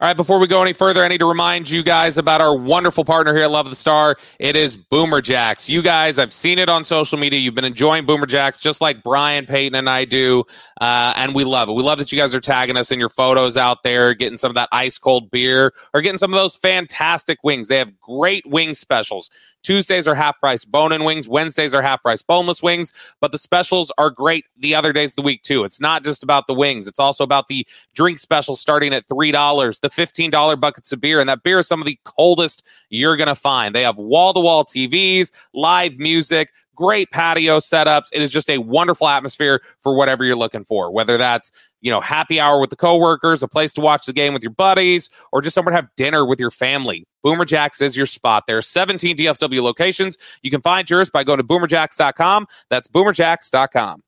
All right, before we go any further, I need to remind you guys about our wonderful partner here at Love of the Star. It is Boomer Jacks. You guys, I've seen it on social media. You've been enjoying Boomer Jacks just like Bryan Payton and I do. Uh, and we love it. We love that you guys are tagging us in your photos out there, getting some of that ice cold beer or getting some of those fantastic wings. They have great wing specials. Tuesdays are half price bone in wings. Wednesdays are half price boneless wings. But the specials are great the other days of the week, too. It's not just about the wings, it's also about the drink specials starting at $3, the $15 buckets of beer. And that beer is some of the coldest you're going to find. They have wall to wall TVs, live music, great patio setups. It is just a wonderful atmosphere for whatever you're looking for, whether that's you know, happy hour with the coworkers, a place to watch the game with your buddies, or just somewhere to have dinner with your family. Boomer Jacks is your spot. There are 17 DFW locations. You can find yours by going to boomerjacks.com. That's boomerjacks.com.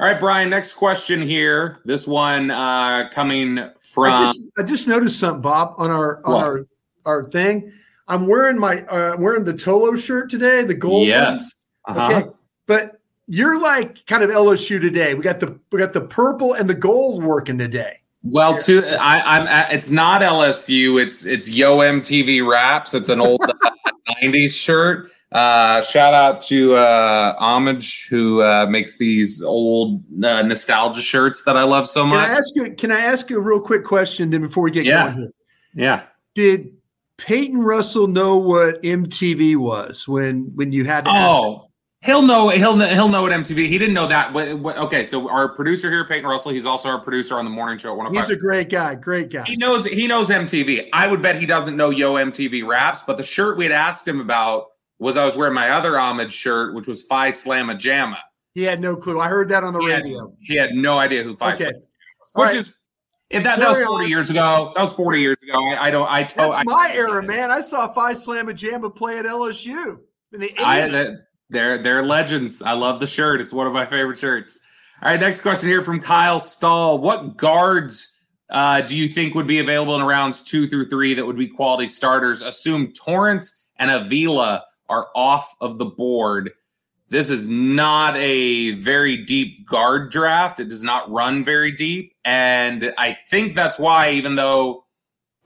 All right, Bryan, next question here. This one uh, coming from I just I just noticed something, Bob, on our on What? our our thing. I'm wearing my uh, wearing the Tolo shirt today, the gold. Yes. Uh-huh. Okay. But you're like kind of LSU today. We got the we got the purple and the gold working today. Well, to I, I'm. It's not LSU. It's it's Yo MTV Raps. It's an old '90s shirt. Uh, shout out to uh, Homage who uh, makes these old uh, nostalgia shirts that I love so much. Can. I ask you? Can I ask you a real quick question then before we get Yeah. going here? yeah. Did Peyton Russell know what MTV was when when you had to? Oh, he'll know. He'll know, he'll know what MTV. He didn't know that. What, what, okay, so our producer here, Peyton Russell. He's also our producer on the morning show. At 105. He's a great guy, great guy. He knows he knows MTV. I would bet he doesn't know Yo MTV raps, but the shirt we had asked him about was I was wearing my other homage shirt, which was Phi Slamma Jamma. He had no clue. I heard that on the He had, radio. he had no idea who Phi Okay. Slamma was, which right. is if that, that was 40 on. years ago. That was 40 years ago. I, I don't I told. That's I- my era, man. I saw Phi Slamma Jamma play at LSU in the 80s. I that- they're they're legends. I love the shirt. It's one of my favorite shirts. All right, next question here from Kyle Stahl. What guards uh, do you think would be available in rounds two through three that would be quality starters? Assume Torrence and Avila are off of the board. This is not a very deep guard draft. It does not run very deep. And I think that's why, even though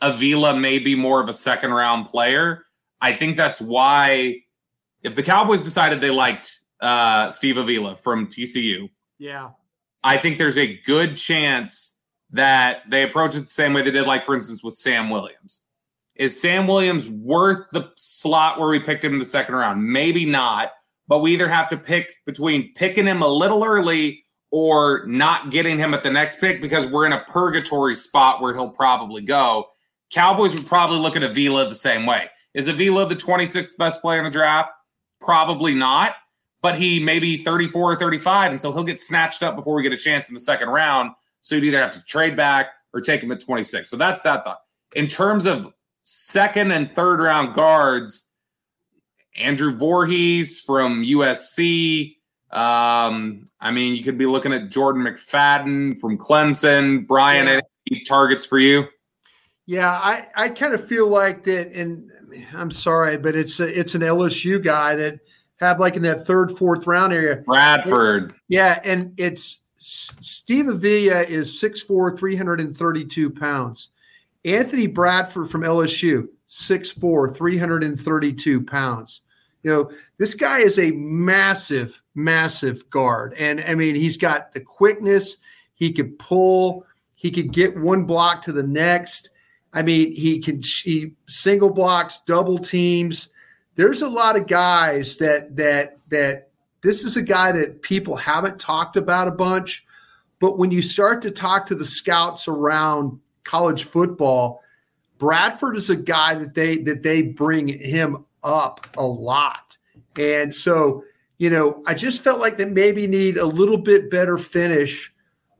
Avila may be more of a second round player, I think that's why if the Cowboys decided they liked uh, Steve Avila from TCU, yeah. I think there's a good chance that they approach it the same way they did, like for instance with Sam Williams. Is Sam Williams worth the slot where we picked him in the second round? Maybe not, but we either have to pick between picking him a little early or not getting him at the next pick because we're in a purgatory spot where he'll probably go. Cowboys would probably look at Avila the same way. Is Avila the 26th best player in the draft? Probably not, but he may be 34 or 35, and so he'll get snatched up before we get a chance in the second round. So you'd either have to trade back or take him at 26. So that's that thought. In terms of second and third round guards, Andrew Vorhees from USC. Um, I mean, you could be looking at Jordan McFadden from Clemson. Bryan, Yeah. any targets for you? Yeah, I, I kind of feel like that, and I'm sorry, but it's a, it's an LSU guy that have like in that third, fourth round area. Bradford. Yeah, and it's Steve Avila is 6'4", 332 pounds. Anthony Bradford from LSU, 6'4", 332 pounds. You know, this guy is a massive, massive guard. And I mean, he's got the quickness, He could pull. He could get one block to the next. I mean, he can he single blocks, double teams. There's a lot of guys that that that this is a guy that people haven't talked about a bunch, but when you start to talk to the scouts around college football, Bradford is a guy that they that they bring him up a lot. And so, you know, I just felt like they maybe need a little bit better finish,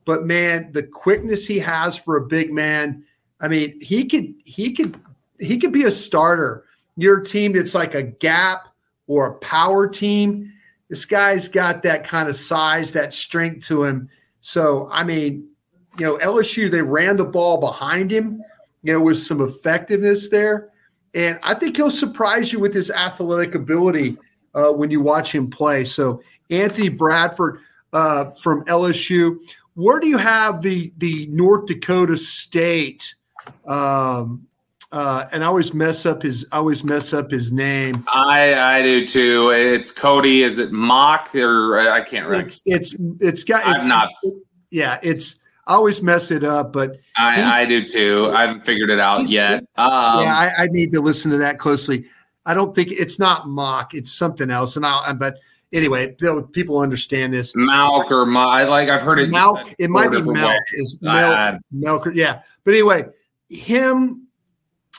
but man, the quickness he has for a big man, I mean, he could he could he could be a starter. Your team that's like a gap or a power team. This guy's got that kind of size, that strength to him. So, I mean, you know, LSU, they ran the ball behind him, you know, with some effectiveness there. And I think he'll surprise you with his athletic ability uh, when you watch him play. So, Anthony Bradford uh, from LSU. Where do you have the the North Dakota State um, uh, and I always mess up his. I always mess up his name. I I do too. It's Cody. Is it Mock or I can't remember. It's it's it's got. It's, I'm not. It, yeah, it's. I always mess it up, but I, I do too. I haven't figured it out yet. Um, yeah, I, I, need to listen to that closely. I don't think it's not mock; it's something else. And I'll. But anyway, people understand this. Malk or Mock. Like I've heard it. Malk. It might be Malk. Is Milk. Milk. Yeah. But anyway, him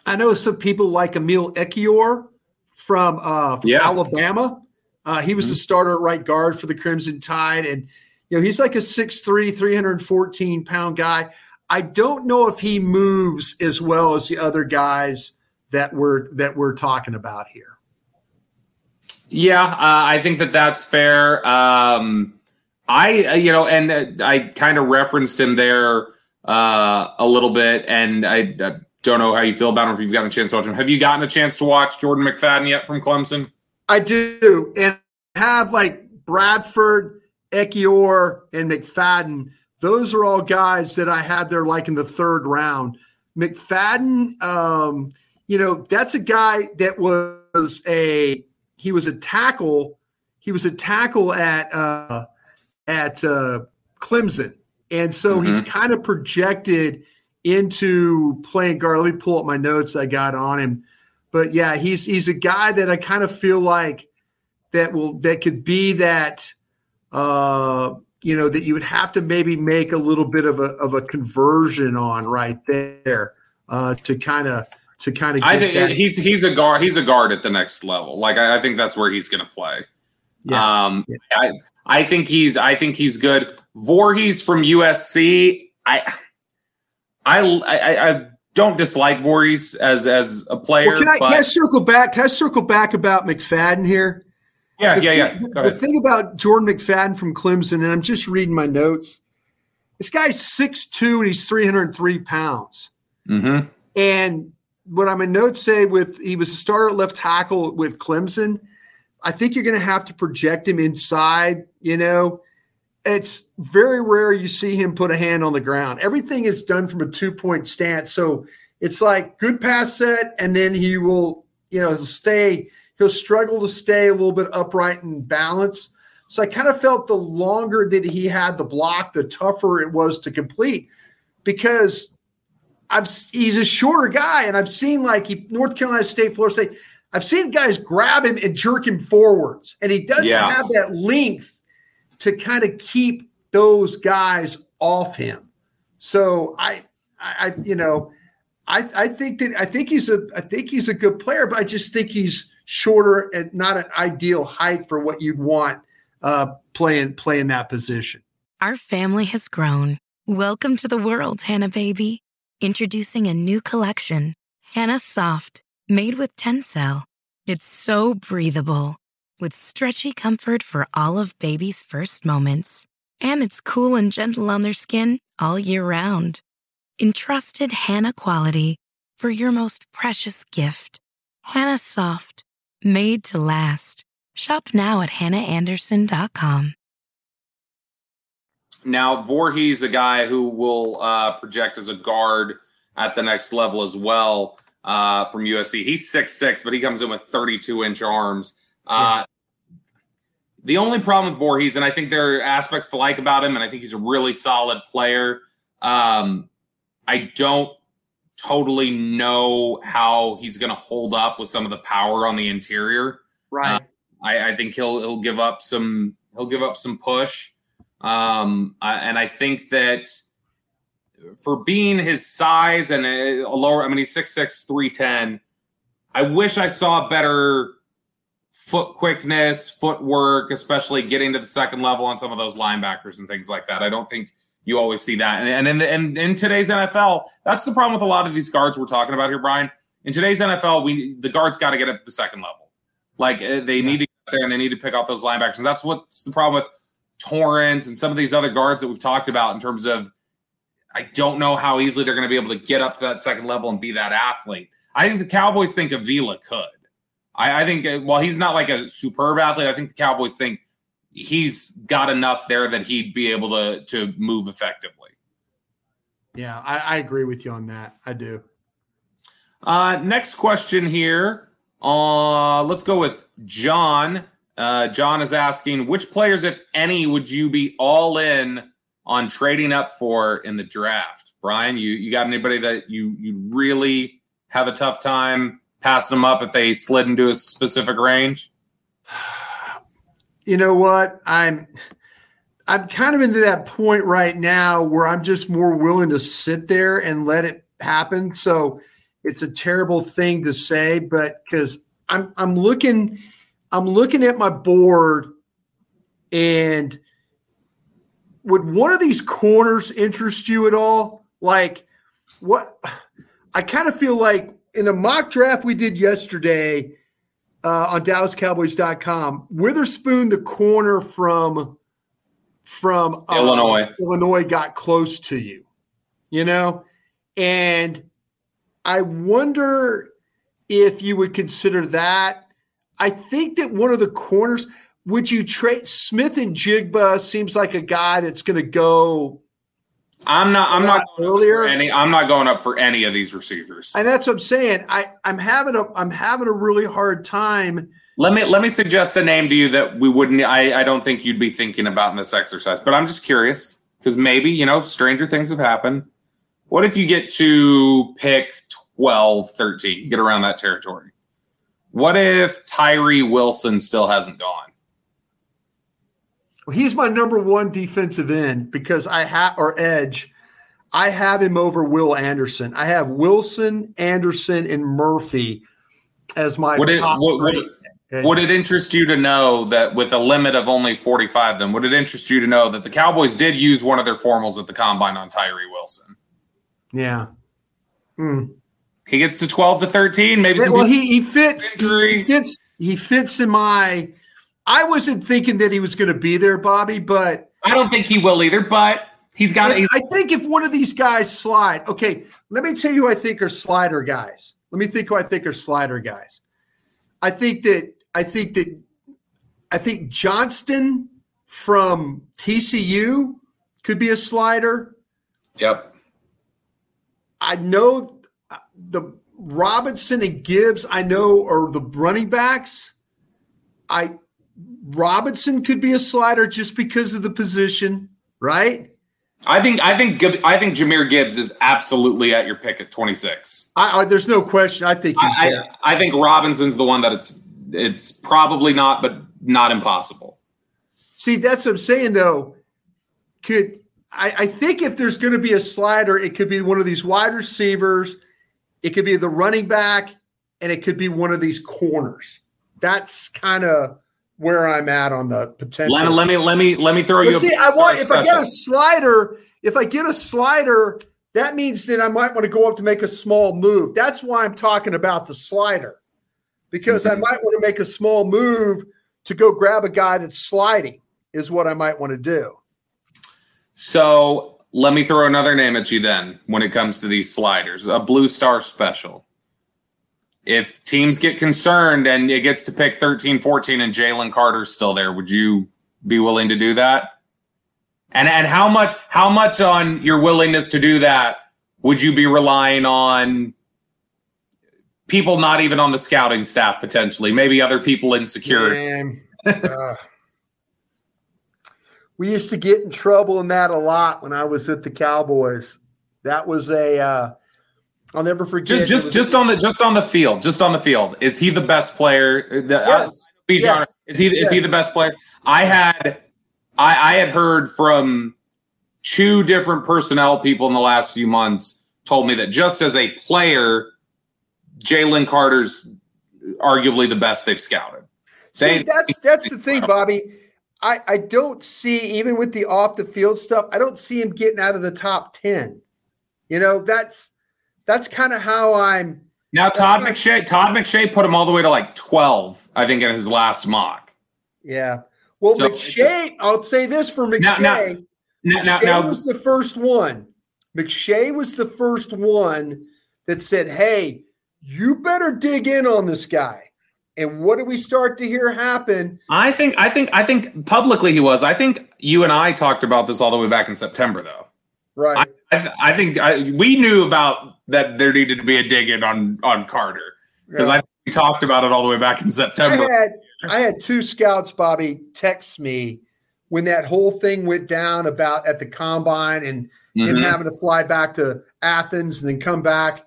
I know some people like Emil Ekiyor from, uh, from yeah. Alabama. Uh, he was mm-hmm. the starter at right guard for the Crimson Tide. And, you know, he's like a 6'3, 314 pound guy. I don't know if he moves as well as the other guys that we're that we're talking about here. Yeah, uh, I think that that's fair. Um, I, uh, you know, and uh, I kind of referenced him there uh, a little bit, and I, uh, don't know how you feel about him if you've gotten a chance to watch him. Have you gotten a chance to watch Jordan McFadden yet from Clemson? I do, and have like Bradford, Ekiyor, and McFadden. Those are all guys that I had there like in the third round. McFadden, um, you know, that's a guy that was a he was a tackle. He was a tackle at uh, at uh, Clemson, and so mm-hmm. he's kind of projected into playing guard. Let me pull up my notes I got on him. But yeah, he's he's a guy that I kind of feel like that will that could be that uh you know that you would have to maybe make a little bit of a of a conversion on right there uh to kind of to kind of I think that. he's he's a guard he's a guard at the next level. Like I, I think that's where he's gonna play. Yeah. Um yeah. I I think he's I think he's good. Vorhees from USC. I I, I, I don't dislike Vorhees as as a player. Well, can, I, can I circle back? Can I circle back about McFadden here? Yeah, the yeah, thing, yeah. The, the, thing about Jordan McFadden from Clemson, and I'm just reading my notes. This guy's 6'2 and he's 303 pounds. Mm-hmm. And what I'm in notes say with he was a starter at left tackle with Clemson. I think you're going to have to project him inside, you know, it's very rare you see him put a hand on the ground. Everything is done from a two point stance. So it's like good pass set, and then he will, you know, stay, he'll struggle to stay a little bit upright and balance. So I kind of felt the longer that he had the block, the tougher it was to complete because I've he's a shorter guy, and I've seen like he, North Carolina State, Florida State. I've seen guys grab him and jerk him forwards, and he doesn't yeah. have that length to kind of keep those guys off him. So I, I, you know, I, I think that I think he's a I think he's a good player, but I just think he's shorter and not an ideal height for what you'd want uh, playing playing that position. Our family has grown. Welcome to the world, Hanna baby. Introducing a new collection, Hanna Soft, made with Tencel. It's so breathable with stretchy comfort for all of baby's first moments. And it's cool and gentle on their skin all year round. Entrusted Hanna quality for your most precious gift. Hanna Soft, made to last. Shop now at hannaandersson.com. Now, Vorhees, a guy who will uh, project as a guard at the next level as well uh, from USC. He's six six, but he comes in with 32 inch arms. Uh, The only problem with Vorhees, and I think there are aspects to like about him, and I think he's a really solid player. Um, I don't totally know how he's going to hold up with some of the power on the interior. Right. Uh, I, I, think he'll he'll give up some he'll give up some push, um, I, and I think that for being his size and a, a lower, I mean he's six six three ten. I wish I saw better foot quickness, footwork, especially getting to the second level on some of those linebackers and things like that. I don't think you always see that. And, and in, the, in, in today's NFL, that's the problem with a lot of these guards we're talking about here, Bryan. In today's NFL, we the guards got to get up to the second level. Like uh, they yeah. need to get there and they need to pick off those linebackers. And that's what's the problem with Torrence and some of these other guards that we've talked about in terms of I don't know how easily they're going to be able to get up to that second level and be that athlete. I think the Cowboys think Avila could. I, I think uh, while he's not like a superb athlete, I think the Cowboys think he's got enough there that he'd be able to to move effectively. Yeah, I, I agree with you on that. I do. Uh, next question here. Uh, let's go with John. Uh, John is asking, which players, if any, would you be all in on trading up for in the draft? Bryan, you you got anybody that you you really have a tough time passing them up if they slid into a specific range? You know what? I'm I'm kind of into that point right now where I'm just more willing to sit there and let it happen. So it's a terrible thing to say, but because I'm I'm looking I'm looking at my board and would one of these corners interest you at all? Like what I kind of feel like in a mock draft we did yesterday uh, on DallasCowboys.com, Witherspoon, the corner from from uh, Illinois, Illinois got close to you, you know, and I wonder if you would consider that. I think that one of the corners would you trade Smith-Njigba? seems like a guy that's going to go I'm not. I'm not earlier. Any. I'm not going up for any of these receivers. And that's what I'm saying. I I'm having a I'm having a really hard time. Let me let me suggest a name to you that we wouldn't. I I don't think you'd be thinking about in this exercise. But I'm just curious because maybe you know stranger things have happened. What if you get to pick 12, 13, get around that territory? What if Tyree Wilson still hasn't gone? He's my number one defensive end because I have or edge. I have him over Will Anderson. I have Wilson, Anderson, and Murphy as my would it, top would, would, would, it interest you to know that with a limit of only 45, then would it interest you to know that the Cowboys did use one of their formals at the combine on Tyree Wilson? Yeah. Hmm. He gets to 12 to 13. Maybe well, he, he fits. He fits. He fits in my I wasn't thinking that he was going to be there, Bobby, but I don't think he will either. But he's got. I think if one of these guys slide, okay. Let me tell you, who I think are slider guys. Let me think who I think are slider guys. I think that I think that I think Johnston from TCU could be a slider. Yep. I know the Robinson and Gibbs. I know are the running backs. I Robinson could be a slider just because of the position, right? I think I think I think Jahmyr Gibbs is absolutely at your pick at 26. I, I, there's no question. I think I, I, I, think Robinson's the one that it's it's probably not, but not impossible. See, that's what I'm saying though. Could I, I think if there's going to be a slider, it could be one of these wide receivers, it could be the running back, and it could be one of these corners. That's kind of where I'm at on the potential. Let, let me let me let me throw you. See, I want if I get a slider, if I get a slider, that means that I might want to go up to make a small move. That's why I'm talking about the slider, because mm-hmm. I might want to make a small move to go grab a guy that's sliding. Is what I might want to do. So let me throw another name at you then. When it comes to these sliders, a blue star special if teams get concerned and it gets to pick 13, 14 and Jalen Carter's still there, would you be willing to do that? And and how much how much on your willingness to do that would you be relying on people not even on the scouting staff potentially, maybe other people in security? uh, we used to get in trouble in that a lot when I was at the Cowboys. That was a uh, I'll never forget. Just just, just on the just on the field, just on the field. Is he the best player? The, uh, yes. yes. Is he yes. is he the best player? I had I, I had heard from two different personnel people in the last few months told me that just as a player, Jalen Carter's arguably the best they've scouted. They, see, that's that's the thing, Bobby. I, I don't see even with the off the field stuff, I don't see him getting out of the top 10. You know, that's that's kind of how I'm now Todd McShay Todd McShay put him all the way to like 12, I think, in his last mock. Yeah. Well, so McShay, I'll say this for McShay. Now, now, McShay now, now, was the first one. McShay was the first one that said, Hey, you better dig in on this guy. And what do we start to hear happen? I think, I think, I think publicly he was. I think you and I talked about this all the way back in September, though. Right. I, I, I think I, we knew about that there needed to be a dig in on on Carter because yeah. I we talked about it all the way back in September. I had, I had two scouts, Bobby, text me when that whole thing went down about at the combine and mm-hmm. him having to fly back to Athens and then come back.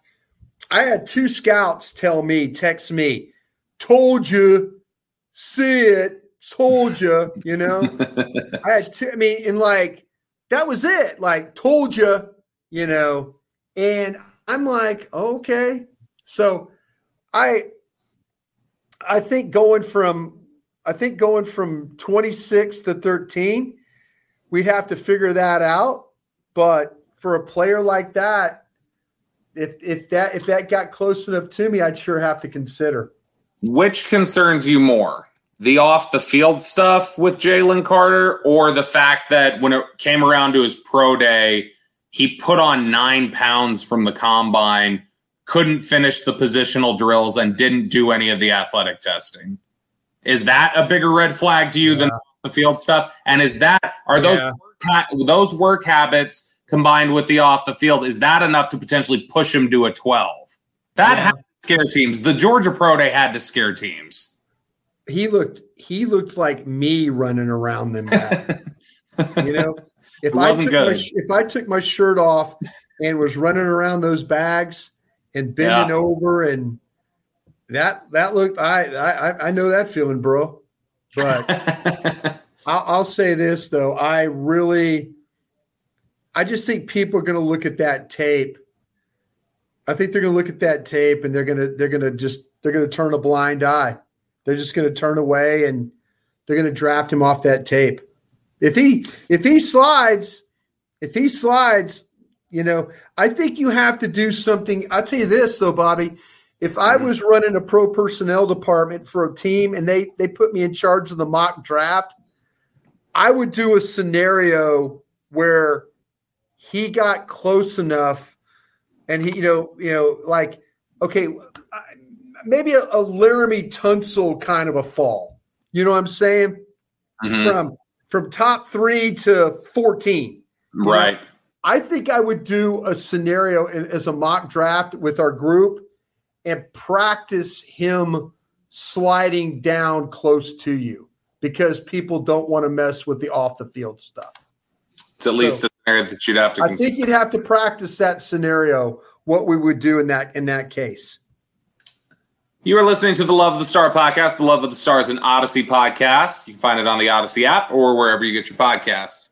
I had two scouts tell me, text me, told you, see it, told you, you know. I had two, I mean, in like that was it. Like, told you, you know. And I'm like, okay. So I I think going from I think going from 26 to 13, we'd have to figure that out. But for a player like that, if if that if that got close enough to me, I'd sure have to consider. Which concerns you more? The off the field stuff with Jalen Carter, or the fact that when it came around to his pro day, he put on nine pounds from the combine couldn't finish the positional drills and didn't do any of the athletic testing. Is that a bigger red flag to you yeah. than the field stuff? And is that are those yeah. work, those work habits combined with the off the field is that enough to potentially push him to a 12? That yeah. had to scare teams. The Georgia Pro Day had to scare teams. He looked he looked like me running around them. you know, if I took my, if I took my shirt off and was running around those bags, and bending yeah. over and that that looked I I I know that feeling, bro. But I'll, I'll say this though, I really I just think people are going to look at that tape. I think they're going to look at that tape and they're going to they're going to just they're going to turn a blind eye. They're just going to turn away and they're going to draft him off that tape. If he if he slides, if he slides, you know, I think you have to do something. I'll tell you this though, Bobby. If I mm-hmm. was running a pro personnel department for a team and they they put me in charge of the mock draft, I would do a scenario where he got close enough and he, you know, you know, like, okay, maybe a, a Laremy Tunsil kind of a fall. You know what I'm saying? Mm-hmm. From from top three to 14. Right. Know? I think I would do a scenario in, as a mock draft with our group and practice him sliding down close to you because people don't want to mess with the off the field stuff. It's at so, least a scenario that you'd have to. I think you'd have to practice that scenario. What we would do in that in that case. You are listening to the Love of the Star podcast. The Love of the Stars an Audacy podcast. You can find it on the Audacy app or wherever you get your podcasts.